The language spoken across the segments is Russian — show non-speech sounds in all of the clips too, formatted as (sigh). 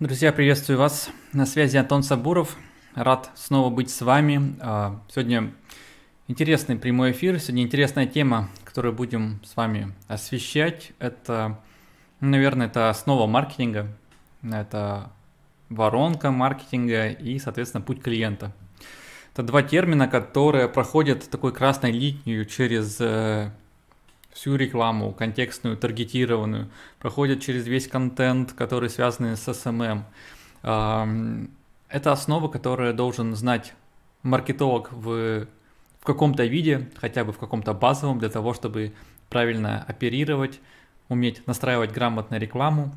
Друзья, приветствую вас. На связи Антон Сабуров. Рад снова быть с вами. А, сегодня интересный прямой эфир. Сегодня интересная тема, которую будем с вами освещать. Это, наверное, это основа маркетинга. Это воронка маркетинга и, соответственно, путь клиента. Это два термина, которые проходят такой красной линию через э, всю рекламу, контекстную, таргетированную, проходят через весь контент, который связан с SMM. Это основа, которую должен знать маркетолог в, в каком-то виде, хотя бы в каком-то базовом, для того, чтобы правильно оперировать, уметь настраивать грамотно рекламу,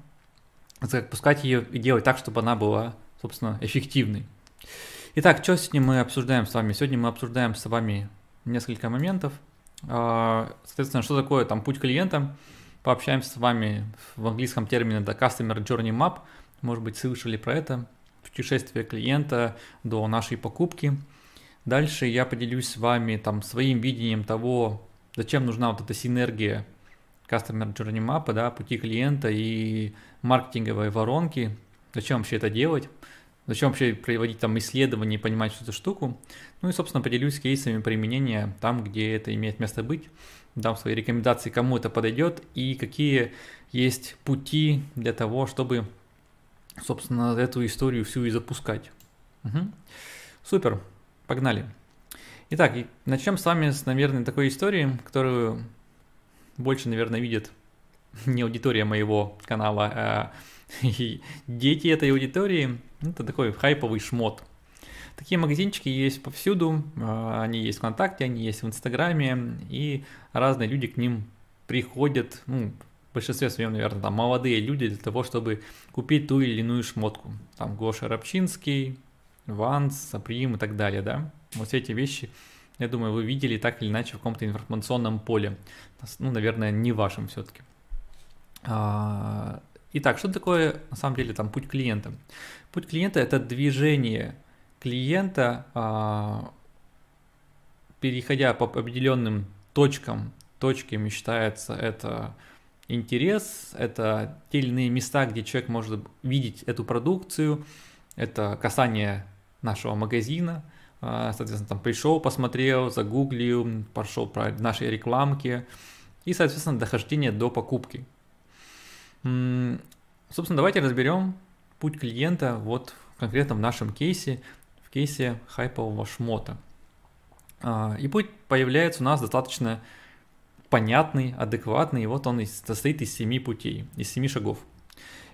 запускать ее и делать так, чтобы она была, собственно, эффективной. Итак, что сегодня мы обсуждаем с вами? Сегодня мы обсуждаем с вами несколько моментов – соответственно, что такое там путь клиента? Пообщаемся с вами в английском термине это Customer Journey Map. Может быть, слышали про это. Путешествие клиента до нашей покупки. Дальше я поделюсь с вами там своим видением того, зачем нужна вот эта синергия Customer Journey Map, да, пути клиента и маркетинговой воронки. Зачем вообще это делать? Зачем вообще проводить там исследования и понимать всю эту штуку? Ну и, собственно, поделюсь кейсами применения там, где это имеет место быть. Дам свои рекомендации, кому это подойдет и какие есть пути для того, чтобы, собственно, эту историю всю и запускать. Угу. Супер, погнали. Итак, начнем с вами с, наверное, такой истории, которую больше, наверное, видит не аудитория моего канала, а (laughs) дети этой аудитории. Это такой хайповый шмот. Такие магазинчики есть повсюду, а, они есть в ВКонтакте, они есть в Инстаграме, и разные люди к ним приходят, ну, в большинстве своем, наверное, там молодые люди для того, чтобы купить ту или иную шмотку. Там Гоша Рабчинский, Ванс, Саприм и так далее, да. Вот все эти вещи, я думаю, вы видели так или иначе в каком-то информационном поле. Ну, наверное, не вашем все-таки. Итак, что такое на самом деле там путь клиента? Путь клиента это движение клиента, а, переходя по определенным точкам, точками считается это интерес, это те или иные места, где человек может видеть эту продукцию, это касание нашего магазина, а, соответственно, там пришел, посмотрел, загуглил, пошел про наши рекламки и, соответственно, дохождение до покупки. Собственно, давайте разберем путь клиента вот в нашем кейсе, в кейсе хайпового шмота. А, и путь появляется у нас достаточно понятный, адекватный, и вот он состоит из семи путей, из семи шагов.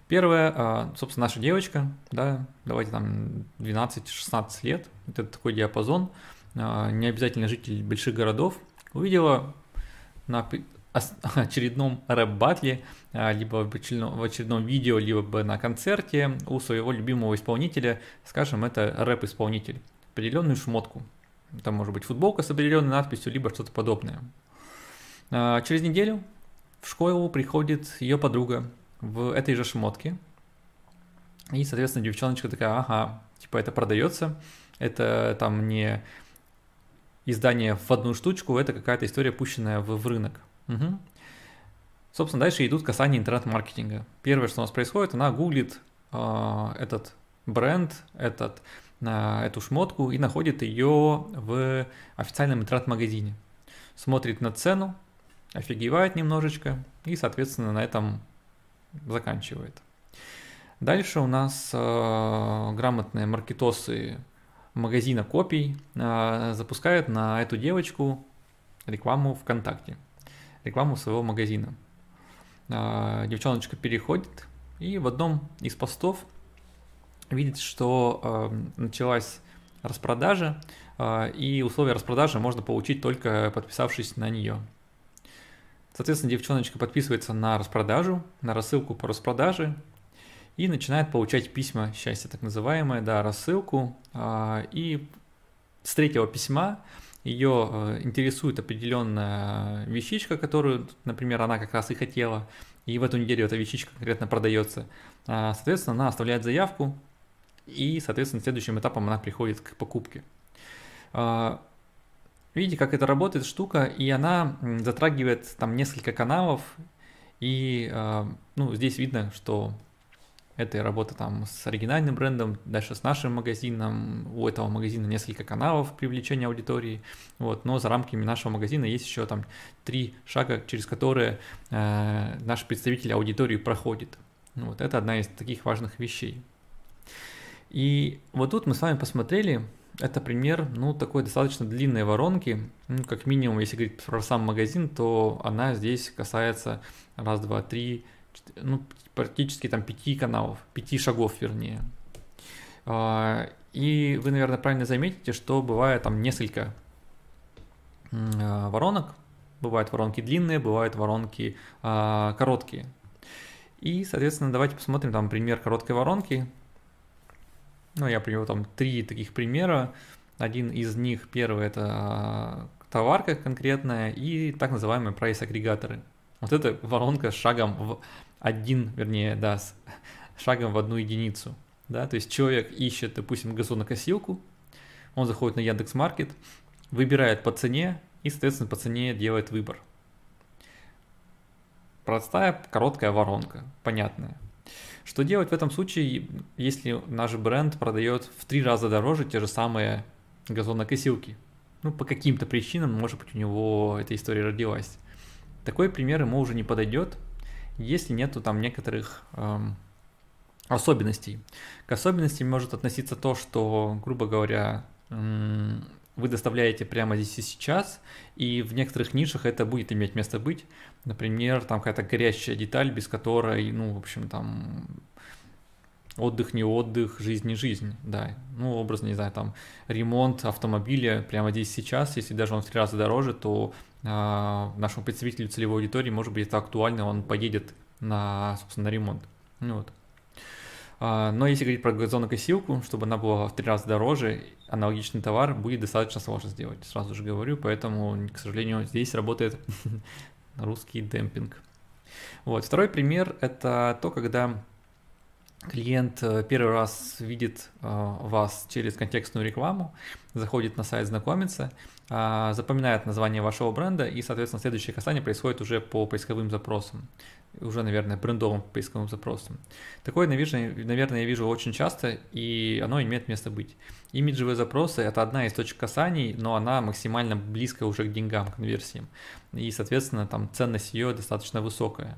Первое, а, собственно, наша девочка, да, давайте там 12-16 лет, это такой диапазон, а, не обязательно житель больших городов, увидела на (laughs) очередном рэп-батле, либо в очередном, видео, либо на концерте у своего любимого исполнителя, скажем, это рэп-исполнитель, определенную шмотку. Это может быть футболка с определенной надписью, либо что-то подобное. А, через неделю в школу приходит ее подруга в этой же шмотке. И, соответственно, девчоночка такая, ага, типа это продается, это там не издание в одну штучку, это какая-то история, пущенная в, в рынок. Угу. Собственно, дальше идут касания интернет-маркетинга. Первое, что у нас происходит, она гуглит э, этот бренд, этот, э, эту шмотку и находит ее в официальном интернет-магазине. Смотрит на цену, офигевает немножечко и, соответственно, на этом заканчивает. Дальше у нас э, грамотные маркетосы магазина копий э, запускают на эту девочку рекламу ВКонтакте рекламу своего магазина. А, девчоночка переходит и в одном из постов видит, что а, началась распродажа, а, и условия распродажи можно получить только подписавшись на нее. Соответственно, девчоночка подписывается на распродажу, на рассылку по распродаже и начинает получать письма счастья, так называемое, да, рассылку. И с третьего письма ее э, интересует определенная вещичка, которую, например, она как раз и хотела, и в эту неделю эта вещичка конкретно продается. А, соответственно, она оставляет заявку, и, соответственно, следующим этапом она приходит к покупке. А, видите, как это работает штука, и она затрагивает там несколько каналов, и а, ну, здесь видно, что Это и работа там с оригинальным брендом, дальше с нашим магазином. У этого магазина несколько каналов привлечения аудитории. Вот, но за рамками нашего магазина есть еще там три шага, через которые э, наш представитель аудитории проходит. Вот это одна из таких важных вещей. И вот тут мы с вами посмотрели, это пример, ну, такой достаточно длинной воронки. Ну, как минимум, если говорить про сам магазин, то она здесь касается раз, два, три, ну, практически там пяти каналов, пяти шагов, вернее. А, и вы, наверное, правильно заметите, что бывает там несколько а, воронок. Бывают воронки длинные, бывают воронки а, короткие. И, соответственно, давайте посмотрим там пример короткой воронки. Ну, я привел там три таких примера. Один из них, первый, это товарка конкретная и так называемые прайс-агрегаторы. Вот эта воронка с шагом в один, вернее, да, с (laughs) шагом в одну единицу. Да, то есть человек ищет, допустим, газонокосилку, он заходит на Яндекс Маркет, выбирает по цене и, соответственно, по цене делает выбор. Простая, короткая воронка, понятная. Что делать в этом случае, если наш бренд продает в три раза дороже те же самые газонокосилки? Ну, по каким-то причинам, может быть, у него эта история родилась. Такой пример ему уже не подойдет, если нету там некоторых эм, особенностей. К особенностям может относиться то, что, грубо говоря, эм, вы доставляете прямо здесь и сейчас, и в некоторых нишах это будет иметь место быть. Например, там какая-то горящая деталь, без которой, ну, в общем, там отдых не отдых, жизнь не жизнь, да. Ну, образно, не знаю, там ремонт автомобиля прямо здесь сейчас, если даже он в три раза дороже, то нашему представителю целевой аудитории, может быть, это актуально, он поедет на, собственно, на ремонт. Ну, вот. А, но если говорить про газонокосилку, чтобы она была в три раза дороже, аналогичный товар будет достаточно сложно сделать, сразу же говорю, поэтому, к сожалению, здесь работает (laughs) русский демпинг. Вот. Второй пример – это то, когда клиент э, первый раз видит э, вас через контекстную рекламу, заходит на сайт, знакомится, а, запоминает название вашего бренда, и, соответственно, следующее касание происходит уже по поисковым запросам уже, наверное, брендовым поисковым запросом. Такое, наверное, я вижу очень часто, и оно имеет место быть. Имиджевые запросы – это одна из точек касаний, но она максимально близкая уже к деньгам, к конверсиям. И, соответственно, там ценность ее достаточно высокая.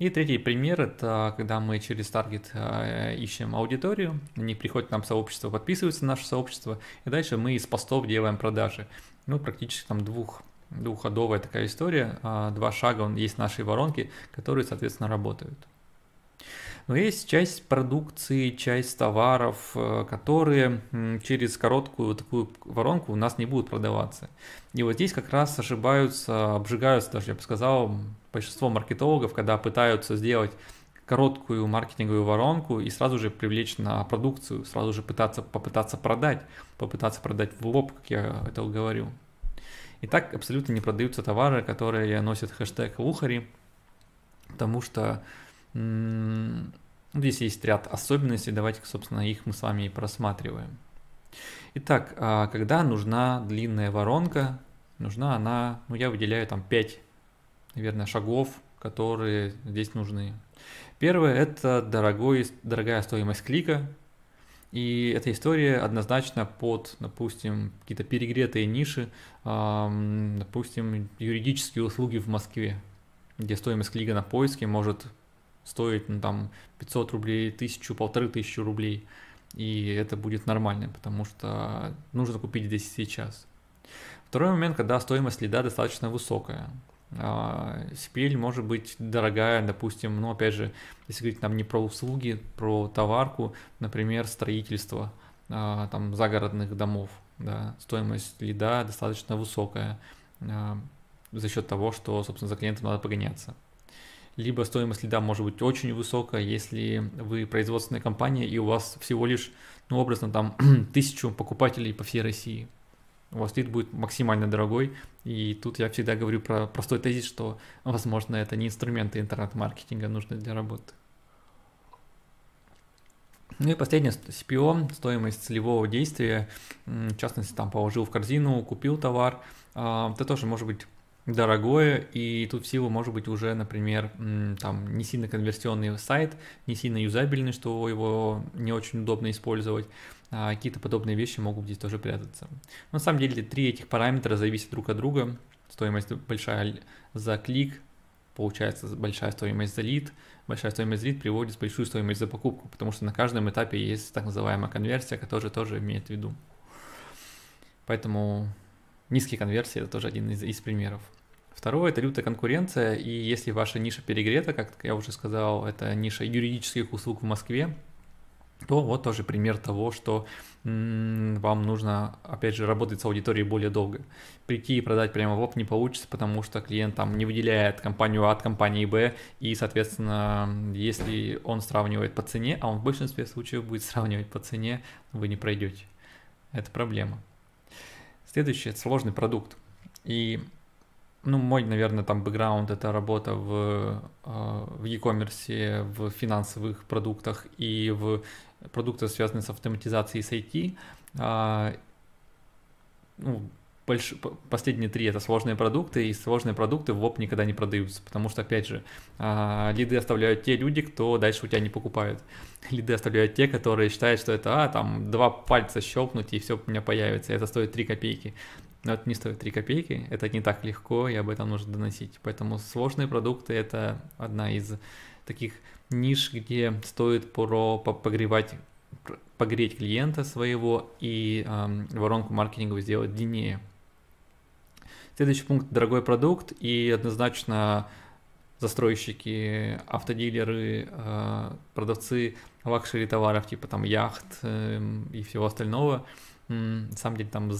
И третий пример – это когда мы через таргет э, ищем аудиторию, они приходят к нам в сообщество, подписываются на наше сообщество, и дальше мы из постов делаем продажи. Ну, практически там двух двухходовая такая история, а, два шага он есть нашей воронки, которые, соответственно, работают. Но есть часть продукции, часть товаров, э, которые через короткую такую воронку у нас не будут продаваться. И вот здесь как раз ошибаются, обжигаются даже, я бы сказал, большинство маркетологов, когда пытаются сделать короткую маркетинговую воронку и сразу же привлечь на продукцию, сразу же пытаться, попытаться продать, попытаться продать в лоб, как я это говорю. И так абсолютно не продаются товары, которые носят хэштег Лухари, потому что м- здесь есть ряд особенностей, давайте, собственно, их мы с вами и просматриваем. Итак, а когда нужна длинная воронка, нужна она, ну я выделяю там 5, наверное, шагов, которые здесь нужны. Первое – это дорогой, дорогая стоимость клика, и эта история однозначно под, допустим, какие-то перегретые ниши, допустим, юридические услуги в Москве, где стоимость клика на поиске может стоить ну, там 500 рублей, тысячу, полторы тысячи рублей. И это будет нормально, потому что нужно купить здесь сейчас. Второй момент, когда стоимость лида достаточно высокая. А, может быть дорогая, допустим, ну, опять же, если говорить нам не про услуги, про товарку, например, строительство а, там загородных домов, да, стоимость лида достаточно высокая а, за счет того, что, собственно, за клиентом надо погоняться. Либо стоимость лида может быть очень высокая, если вы производственная компания и у вас всего лишь, ну, образно, там, (clears throat) тысячу покупателей по всей России – у вас лид будет максимально дорогой. И тут я всегда говорю про простой тезис, что, возможно, это не инструменты интернет-маркетинга нужны для работы. Ну и последнее, CPO, стоимость целевого действия, в частности, там положил в корзину, купил товар, а, это тоже может быть дорогое, и тут в силу может быть уже, например, там не сильно конверсионный сайт, не сильно юзабельный, что его не очень удобно использовать, а какие-то подобные вещи могут здесь тоже прятаться. Но на самом деле три этих параметра зависят друг от друга, стоимость большая за клик, получается большая стоимость за лид, большая стоимость за лид приводит большую стоимость за покупку, потому что на каждом этапе есть так называемая конверсия, которая тоже имеет в виду. Поэтому низкие конверсии – это тоже один из, из примеров. Второе – это лютая конкуренция, и если ваша ниша перегрета, как я уже сказал, это ниша юридических услуг в Москве, то вот тоже пример того, что вам нужно, опять же, работать с аудиторией более долго. Прийти и продать прямо в лоб не получится, потому что клиент там не выделяет компанию А от компании Б, и, соответственно, если он сравнивает по цене, а он в большинстве случаев будет (laughs) сравнивать по цене, вы не пройдете. Это проблема. Следующее – это сложный продукт. И ну, мой, наверное, там бэкграунд – это работа в, э, в e-commerce, в финансовых продуктах и в продуктах, связанных с автоматизацией с IT. А, ну, больш... последние три это сложные продукты, и сложные продукты в ВОП никогда не продаются, потому что, опять же, а, лиды оставляют те люди, кто дальше у тебя не покупает. (laughs) Лиды оставляют те, которые считают, что это, а, там, два пальца щелкнуть, и все у меня появится, это стоит 3 копейки. Но это не стоит 3 копейки, это не так легко, и об этом нужно доносить. Поэтому сложные продукты – это одна из таких ниш, где стоит про погревать погреть клиента своего и э, воронку маркетинговую сделать длиннее. Следующий пункт – дорогой продукт, и однозначно застройщики, автодилеры, э, продавцы luxury товаров, типа там яхт э, и всего остального, на самом деле там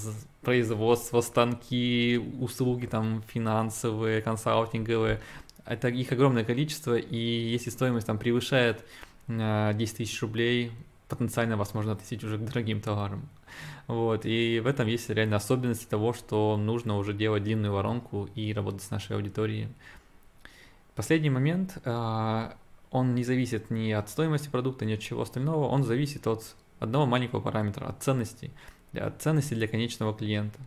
производство, станки, услуги там финансовые, консалтинговые, это их огромное количество, и если стоимость там превышает 10 тысяч рублей, потенциально вас можно относить уже к дорогим товарам. Вот, и в этом есть реально особенности того, что нужно уже делать длинную воронку и работать с нашей аудиторией. Последний момент, а, он не зависит ни от стоимости продукта, ни от чего остального, он зависит от одного маленького параметра, от ценности, от ценности для конечного клиента.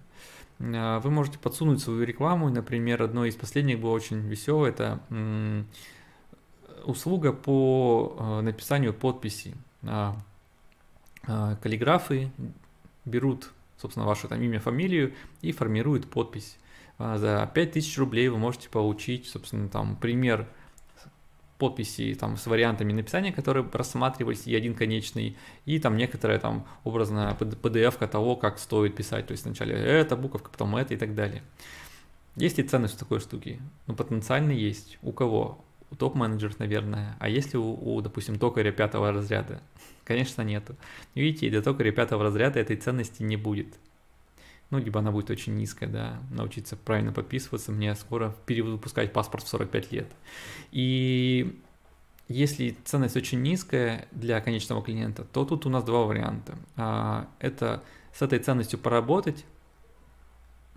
А, вы можете подсунуть свою рекламу, например, одно из последних было очень веселое, это услуга по а, написанию подписи а, каллиграфы берут, собственно, ваше там имя, фамилию и формируют подпись. За 5000 рублей вы можете получить, собственно, там пример подписи там с вариантами написания, которые рассматривались, и один конечный, и там некоторая там образная PDF того, как стоит писать, то есть вначале эта буковка, потом это и так далее. Есть ли ценность такой штуки? Ну, потенциально есть. У кого? У топ-менеджеров, наверное. А если у, у, допустим, токаря пятого разряда? Конечно, нету. Видите, для токаря пятого разряда этой ценности не будет. Ну, либо она будет очень низкая, да, научиться правильно подписываться, мне скоро перевыпускать паспорт в 45 лет. И если ценность очень низкая для конечного клиента, то тут у нас два варианта. А, это с этой ценностью поработать,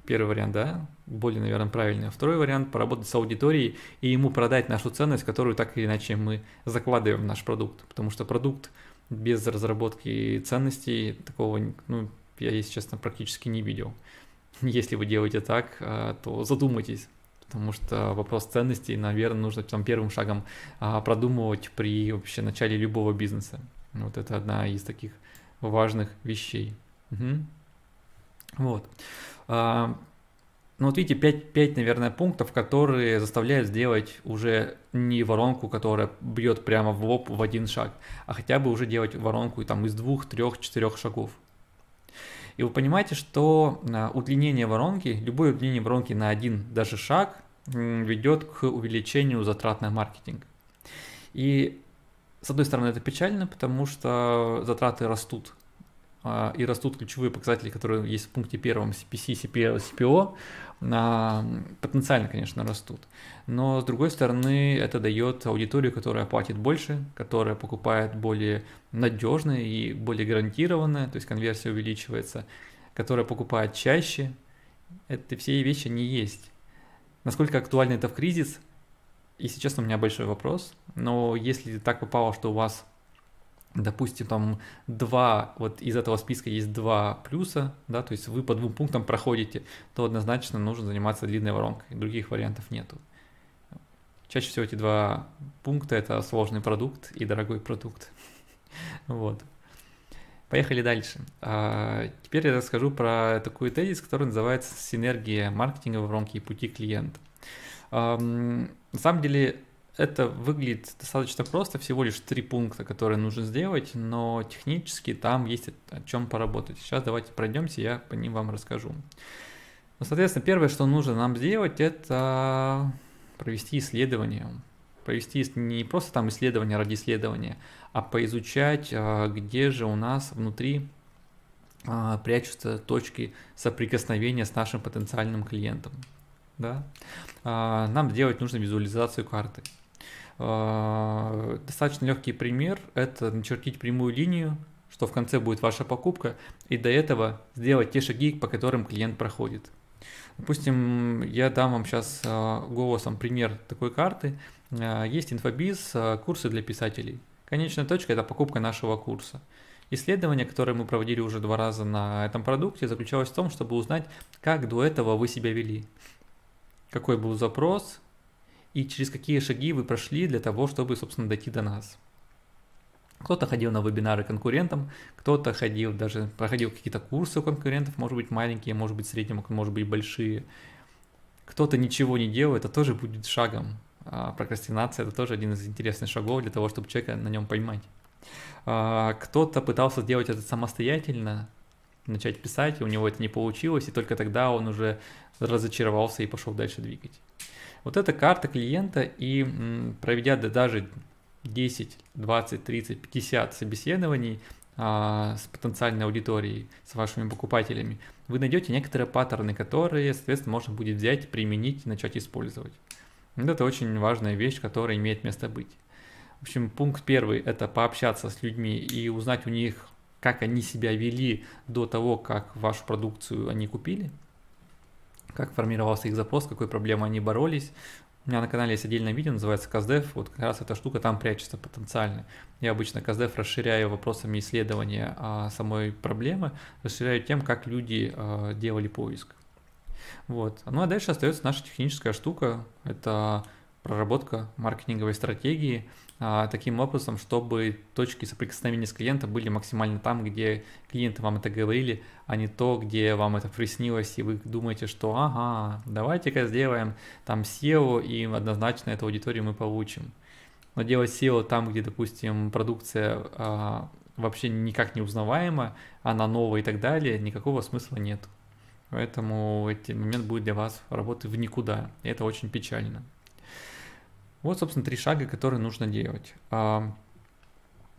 Первый вариант, да, более, наверное, правильный. Второй вариант – поработать с аудиторией и ему продать нашу ценность, которую так или иначе мы закладываем в наш продукт. Потому что продукт без разработки ценностей такого, ну, я, если честно, практически не видел. (laughs) Если вы делаете так, а, то задумайтесь, потому что вопрос ценностей, наверное, нужно там первым шагом а, продумывать при вообще начале любого бизнеса. Вот это одна из таких важных вещей. Угу. Вот. А, ну вот видите, 5, 5, наверное, пунктов, которые заставляют сделать уже не воронку, которая бьет прямо в лоб в один шаг, а хотя бы уже делать воронку там, из двух, трех, четырех шагов. И вы понимаете, что а, удлинение воронки, любое удлинение воронки на один даже шаг ведет к увеличению затрат на маркетинг. И с одной стороны это печально, потому что затраты растут, и растут ключевые показатели, которые есть в пункте первом CPC, CPL, CPO, потенциально, конечно, растут. Но, с другой стороны, это дает аудиторию, которая платит больше, которая покупает более надежно и более гарантированно, то есть конверсия увеличивается, которая покупает чаще. Это все вещи не есть. Насколько актуально это в кризис, и сейчас у меня большой вопрос, но если так попало, что у вас допустим, там два, вот из этого списка есть два плюса, да, то есть вы по двум пунктам проходите, то однозначно нужно заниматься длинной воронкой, других вариантов нету. Чаще всего эти два пункта – это сложный продукт и дорогой продукт. (laughs) Вот. Поехали дальше. А, теперь я расскажу про такую тезис, который называется «Синергия маркетинга в воронке и пути клиента». На самом деле это выглядит достаточно просто, всего лишь три пункта, которые нужно сделать, но технически там есть о чем поработать. Сейчас давайте пройдемся, я по ним вам расскажу. Ну, соответственно, первое, что нужно нам сделать, это провести исследование. Провести не просто там исследование ради исследования, а поизучать, а, где же у нас внутри а, прячутся точки соприкосновения с нашим потенциальным клиентом. Да? А, нам сделать нужно визуализацию карты. Достаточно легкий пример – это начертить прямую линию, что в конце будет ваша покупка, и до этого сделать те шаги, по которым клиент проходит. Допустим, я дам вам сейчас голосом пример такой карты. Есть инфобиз, курсы для писателей. Конечная точка – это покупка нашего курса. Исследование, которое мы проводили уже два раза на этом продукте, заключалось в том, чтобы узнать, как до этого вы себя вели, какой был запрос и через какие шаги вы прошли для того, чтобы, собственно, дойти до нас. Кто-то ходил на вебинары конкурентам, кто-то ходил даже, проходил какие-то курсы у конкурентов, может быть маленькие, может быть средние, может быть большие. Кто-то ничего не делает, это тоже будет шагом. А, прокрастинация – это тоже один из интересных шагов для того, чтобы человека на нем поймать. А, кто-то пытался сделать это самостоятельно, начать писать, и у него это не получилось, и только тогда он уже разочаровался и пошел дальше двигать. Вот эта карта клиента, и проведя даже 10, 20, 30, 50 собеседований а, с потенциальной аудиторией, с вашими покупателями, вы найдете некоторые паттерны, которые, соответственно, можно будет взять, применить начать использовать. Вот это очень важная вещь, которая имеет место быть. В общем, пункт первый – это пообщаться с людьми и узнать у них, как они себя вели до того, как вашу продукцию они купили, как формировался их запрос, какой проблемой они боролись. У меня на канале есть отдельное видео, называется Каздев, вот как раз эта штука там прячется потенциально. Я обычно Каздев расширяю вопросами исследования а, самой проблемы, расширяю тем, как люди а, делали поиск. Вот. Ну а дальше остается наша техническая штука, это проработка маркетинговой стратегии а, таким образом, чтобы точки соприкосновения с клиентом были максимально там, где клиенты вам это говорили, а не то, где вам это приснилось, и вы думаете, что ага, давайте-ка сделаем там SEO, и однозначно эту аудиторию мы получим. Но делать SEO там, где, допустим, продукция а, вообще никак не узнаваема, она новая и так далее, никакого смысла нет. Поэтому этот момент будет для вас работы в никуда. И это очень печально. Вот, собственно, три шага, которые нужно делать.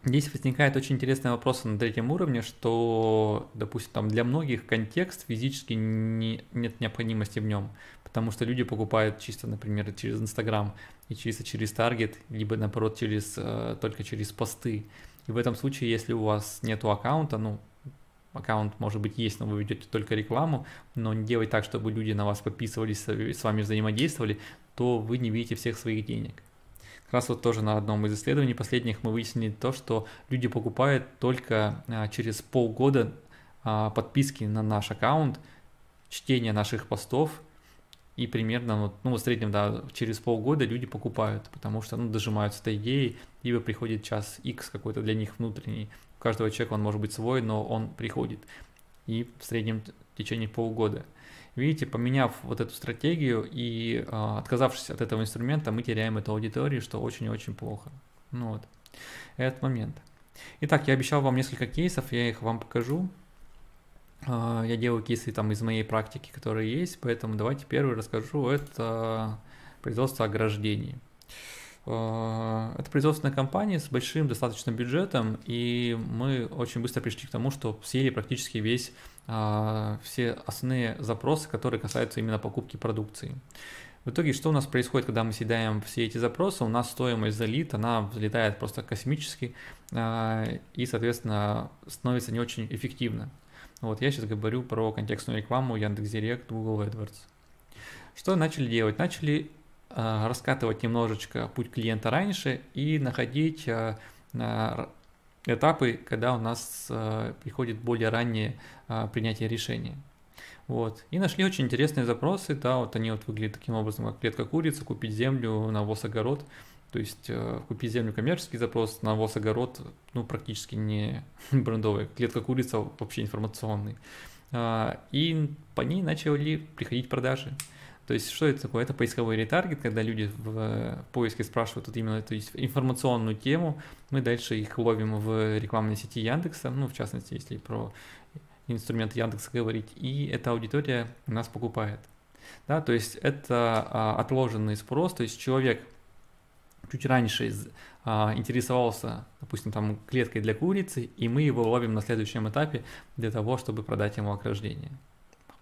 Здесь возникает очень интересный вопрос на третьем уровне, что, допустим, там для многих контекст физически не, нет необходимости в нем, потому что люди покупают чисто, например, через Инстаграм и чисто через Таргет, либо, наоборот, через, э, только через посты. И в этом случае, если у вас нет аккаунта, ну, аккаунт, может быть, есть, но вы ведете только рекламу, но не делать так, чтобы люди на вас подписывались, с вами взаимодействовали, то вы не видите всех своих денег. Как раз вот тоже на одном из исследований последних мы выяснили то, что люди покупают только а, через полгода а, подписки на наш аккаунт, чтение наших постов, и примерно, ну, в среднем, да, через полгода люди покупают, потому что, ну, дожимаются этой идеей, либо приходит час X какой-то для них внутренний, у каждого человека он может быть свой, но он приходит. И в среднем в течение полугода. Видите, поменяв вот эту стратегию и э, отказавшись от этого инструмента, мы теряем эту аудиторию, что очень-очень плохо. Ну вот, этот момент. Итак, я обещал вам несколько кейсов, я их вам покажу. Э, я делаю кейсы там из моей практики, которые есть, поэтому давайте первый расскажу. Это производство ограждений. Э, это производственная компания с большим достаточно бюджетом, и мы очень быстро пришли к тому, что съели практически весь все основные запросы, которые касаются именно покупки продукции. В итоге, что у нас происходит, когда мы съедаем все эти запросы? У нас стоимость за лид, она взлетает просто космически э, и, соответственно, становится не очень эффективно. Вот я сейчас говорю про контекстную рекламу Яндекс.Директ, Google AdWords. Что начали делать? Начали Э, раскатывать немножечко путь клиента раньше и находить этапы, когда у нас э, приходит более раннее э, принятие решения. Вот. И нашли очень интересные запросы, да, вот они вот выглядят таким образом, как клетка курицы, купить землю, навоз, огород. То есть э, купить землю коммерческий запрос, навоз, огород, ну, практически не (laughs) брендовый, клетка курица вообще информационный. А, и по ней начали приходить продажи. То есть что это такое? Это поисковой ретаргет, когда люди в поиске спрашивают вот именно эту информационную тему, мы дальше их ловим в рекламной сети Яндекса, ну, в частности, если про инструмент Яндекса говорить, и эта аудитория нас покупает. Да, то есть это а, отложенный спрос, то есть человек чуть раньше а, интересовался, допустим, там клеткой для курицы, и мы его ловим на следующем этапе для того, чтобы продать ему охлаждение.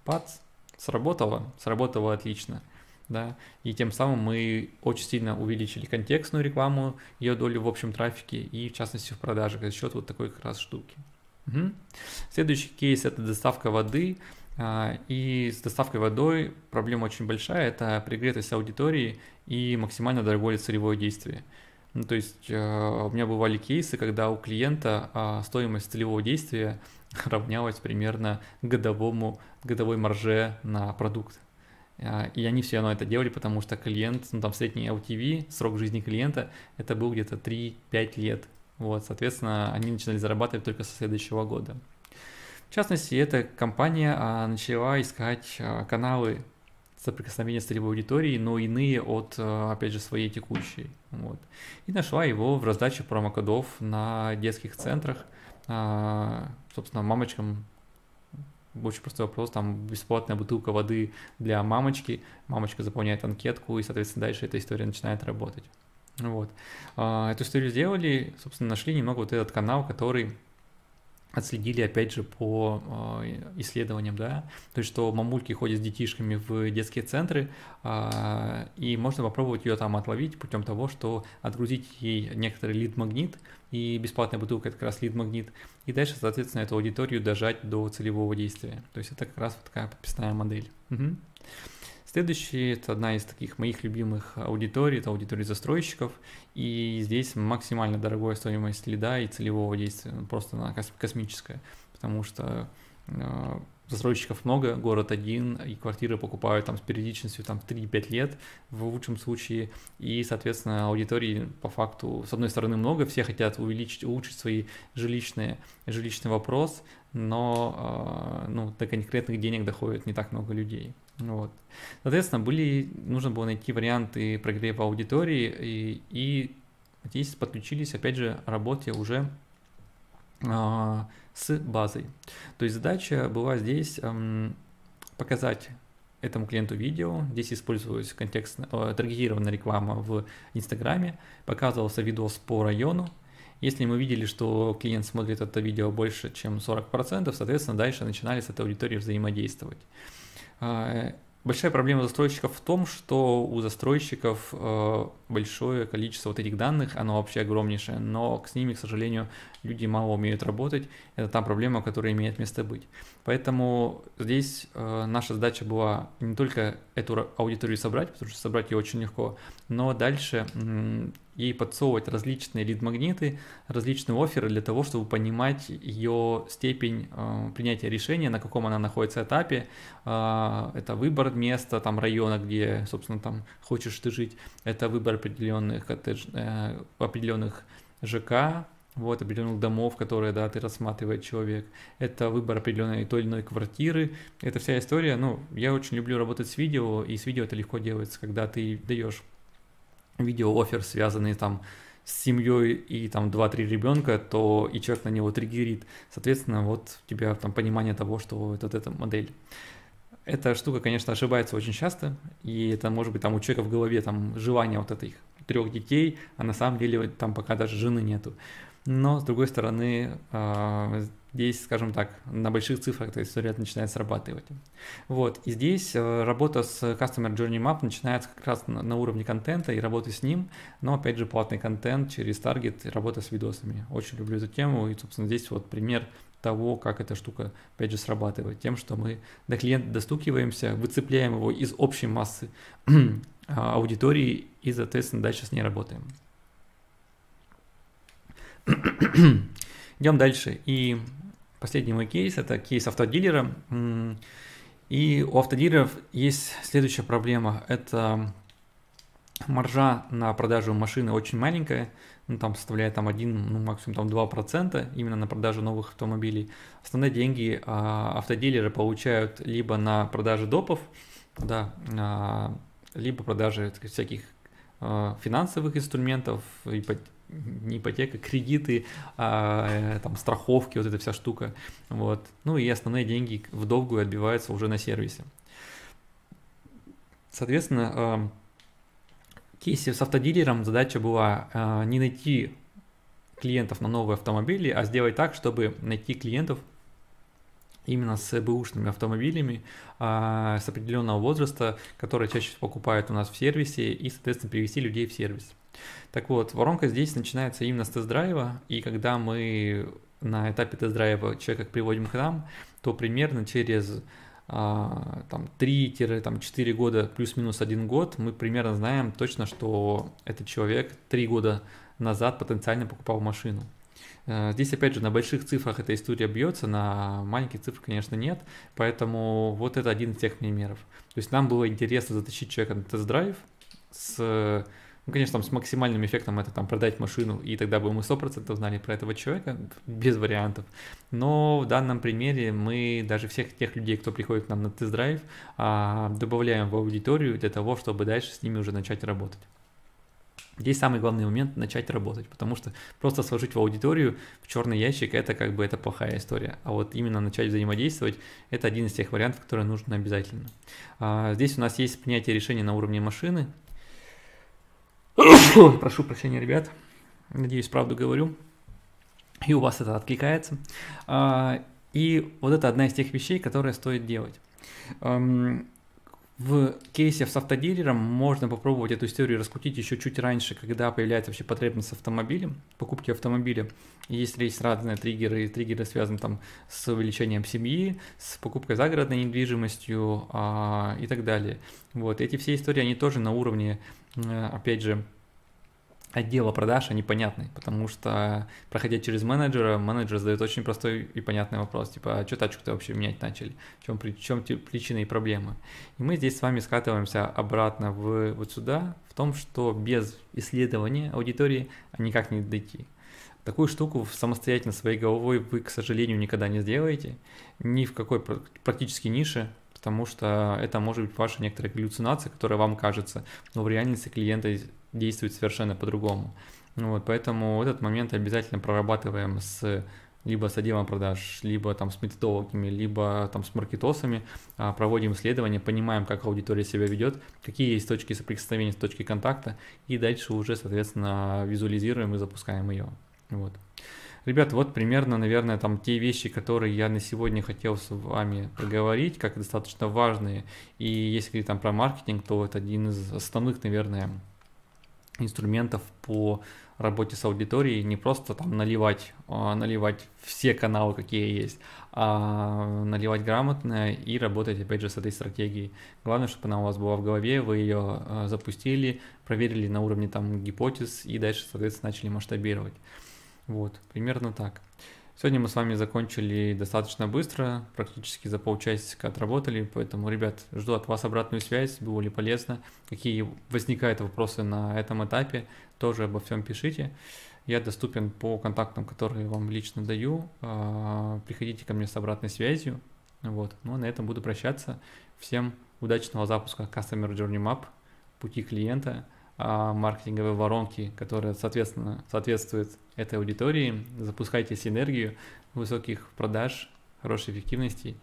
Пац, Сработало? Сработало отлично. Да, и тем самым мы очень сильно увеличили контекстную рекламу, ее долю в общем трафике и в частности в продажах за счет вот такой как раз штуки. Угу. Следующий кейс это доставка воды. А, и с доставкой водой проблема очень большая, это пригретость аудитории и максимально дорогое целевое действие. Ну, то есть а, у меня бывали кейсы, когда у клиента а, стоимость целевого действия (laughs) равнялась примерно годовому, годовой марже на продукт. А, и они все равно это делали, потому что клиент, ну там средний LTV, срок жизни клиента, это был где-то 3-5 лет. Вот, соответственно, они начинали зарабатывать только со следующего года. В частности, эта компания а, начала искать а, каналы соприкосновения с целевой аудиторией, но иные от, опять же, своей текущей. Вот. И нашла его в раздаче промокодов на детских центрах – а, собственно, мамочкам очень простой вопрос, там бесплатная бутылка воды для мамочки, мамочка заполняет анкетку, и, соответственно, дальше эта история начинает работать. Вот. А, эту историю сделали, собственно, нашли немного вот этот канал, который отследили, опять же, по э, исследованиям, да, то есть, что мамульки ходят с детишками в детские центры, э, и можно попробовать ее там отловить путем того, что отгрузить ей некоторый лид-магнит, и бесплатная бутылка – это как раз лид-магнит, и дальше, соответственно, эту аудиторию дожать до целевого действия. То есть это как раз вот такая подписная модель. Угу. Следующий – это одна из таких моих любимых аудиторий, это аудитория застройщиков, и здесь максимально дорогая стоимость лида и целевого действия, ну, просто она космическая, потому что э, застройщиков много, город один, и квартиры покупают там с периодичностью там 3-5 лет в лучшем случае, и, соответственно, аудитории по факту, с одной стороны, много, все хотят увеличить, улучшить свои жилищные, жилищный вопрос, но э, ну, до конкретных денег доходит не так много людей. Вот. Соответственно, были, нужно было найти варианты прогрева аудитории, и, и здесь подключились, опять же, работе уже а, с базой. То есть задача была здесь эм, показать этому клиенту видео. Здесь использовалась контекстно, э, таргетированная реклама в Инстаграме. Показывался видос по району. Если мы видели, что клиент смотрит это видео больше, чем 40%, соответственно, дальше начинали с этой аудиторией взаимодействовать. А, большая проблема застройщиков в том, что у застройщиков э, большое количество вот этих данных, оно вообще огромнейшее, но с ними, к сожалению, люди мало умеют работать. Это та проблема, которая имеет место быть. Поэтому здесь э, наша задача была не только эту аудиторию собрать, потому что собрать ее очень легко, но дальше ей подсовывать различные лид-магниты, различные оферы для того, чтобы понимать ее степень э, принятия решения, на каком она находится этапе. Э, это выбор места, там района, где, собственно, там хочешь ты жить. Это выбор определенных коттедж, э, определенных ЖК, вот, определенных домов, которые, да, ты рассматривает человек. Это выбор определенной той или иной квартиры. Это вся история, ну, я очень люблю работать с видео, и с видео это легко делается, когда ты даешь видео-офер, связанный там с семьей и там 2-3 ребенка, то и человек на него триггерит. Соответственно, вот у тебя там понимание того, что вот, вот эта модель. Эта штука, конечно, ошибается очень часто, и это может быть там у человека в голове там желание вот этих трех детей, а на самом деле там пока даже жены нету. Но, с другой стороны, а, здесь, скажем так, на больших цифрах эта история начинает срабатывать. Вот, и здесь э, работа с Customer Journey Map начинается как раз на, уровне контента и работы с ним, но, опять же, платный контент через таргет и работа с видосами. Очень люблю эту тему, и, собственно, здесь вот пример того, как эта штука, опять же, срабатывает. Тем, что мы до клиента достукиваемся, выцепляем его из общей массы (clears throat) а, аудитории и, соответственно, дальше с ней работаем. (clears throat) Идем дальше. И последний мой кейс – это кейс автодилера. И у автодилеров есть следующая проблема. Это маржа на продажу машины очень маленькая, ну, там составляет там 1, ну, максимум там 2% именно на продажу новых автомобилей. Основные деньги а, автодилеры получают либо на продаже допов, да, а, либо продаже всяких а, финансовых инструментов, ипот... не ипотека, кредиты, а, там, страховки, вот эта вся штука. Вот. Ну и основные деньги в долгую отбиваются уже на сервисе. Соответственно, а, кейсе с автодилером задача была э, не найти клиентов на новые автомобили, а сделать так, чтобы найти клиентов именно с бэушными автомобилями э, с определенного возраста, которые чаще всего покупают у нас в сервисе и, соответственно, привести людей в сервис. Так вот, воронка здесь начинается именно с тест-драйва, и когда мы на этапе тест-драйва человека приводим к нам, то примерно через а, там 3-4 года плюс-минус один год, мы примерно знаем точно, что этот человек 3 года назад потенциально покупал машину. Э, здесь, опять же, на больших цифрах эта история бьется, на маленьких цифрах, конечно, нет, поэтому вот это один из тех примеров. То есть нам было интересно затащить человека на тест-драйв с ну, конечно, там с максимальным эффектом это там продать машину, и тогда бы мы 100% знали про этого человека, без вариантов. Но в данном примере мы даже всех тех людей, кто приходит к нам на тест-драйв, а, добавляем в аудиторию для того, чтобы дальше с ними уже начать работать. Здесь самый главный момент – начать работать, потому что просто сложить в аудиторию в черный ящик – это как бы это плохая история. А вот именно начать взаимодействовать – это один из тех вариантов, которые нужно обязательно. А, здесь у нас есть принятие решения на уровне машины, (coughs) Прошу прощения, ребят. Надеюсь, правду говорю. И у вас это откликается. А, и вот это одна из тех вещей, которые стоит делать. В кейсе с автодилером можно попробовать эту историю раскрутить еще чуть раньше, когда появляется вообще потребность автомобилем, покупки автомобиля. И если есть разные триггеры, триггеры связаны там с увеличением семьи, с покупкой загородной недвижимостью а, и так далее. Вот эти все истории, они тоже на уровне, опять же, отдела продаж, они понятны, потому что, проходя через менеджера, менеджер задает очень простой и понятный вопрос, типа, а что тачку-то вообще менять начали, в чем, в чем причины и проблемы. И мы здесь с вами скатываемся обратно в, вот сюда, в том, что без исследования аудитории никак не дойти. Такую штуку самостоятельно своей головой вы, к сожалению, никогда не сделаете, ни в какой практически нише, потому что это может быть ваша некоторая галлюцинация, которая вам кажется, но в реальности клиента действует совершенно по-другому. Ну вот, поэтому этот момент обязательно прорабатываем с либо с отделом продаж, либо там с методологами, либо там с маркетосами, а, проводим исследования, понимаем, как аудитория себя ведет, какие есть точки соприкосновения, точки контакта, и дальше уже, соответственно, визуализируем и запускаем ее. Вот. Ребят, вот примерно, наверное, там те вещи, которые я на сегодня хотел с вами проговорить, как достаточно важные. И если говорить там про маркетинг, то это один из основных, наверное, инструментов по работе с аудиторией, не просто там наливать, а, наливать все каналы, какие есть, а наливать грамотно и работать, опять же, с этой стратегией. Главное, чтобы она у вас была в голове, вы ее а, запустили, проверили на уровне там гипотез и дальше, соответственно, начали масштабировать. Вот, примерно так. Сегодня мы с вами закончили достаточно быстро, практически за полчасика отработали, поэтому, ребят, жду от вас обратную связь, было ли полезно, какие возникают вопросы на этом этапе, тоже обо всем пишите. Я доступен по контактам, которые вам лично даю. А, приходите ко мне с обратной связью. Вот. Ну, а на этом буду прощаться. Всем удачного запуска Customer Journey Map, пути клиента, а, маркетинговой воронки, которая, соответственно, соответствует этой аудитории, запускайте синергию высоких продаж, хорошей эффективности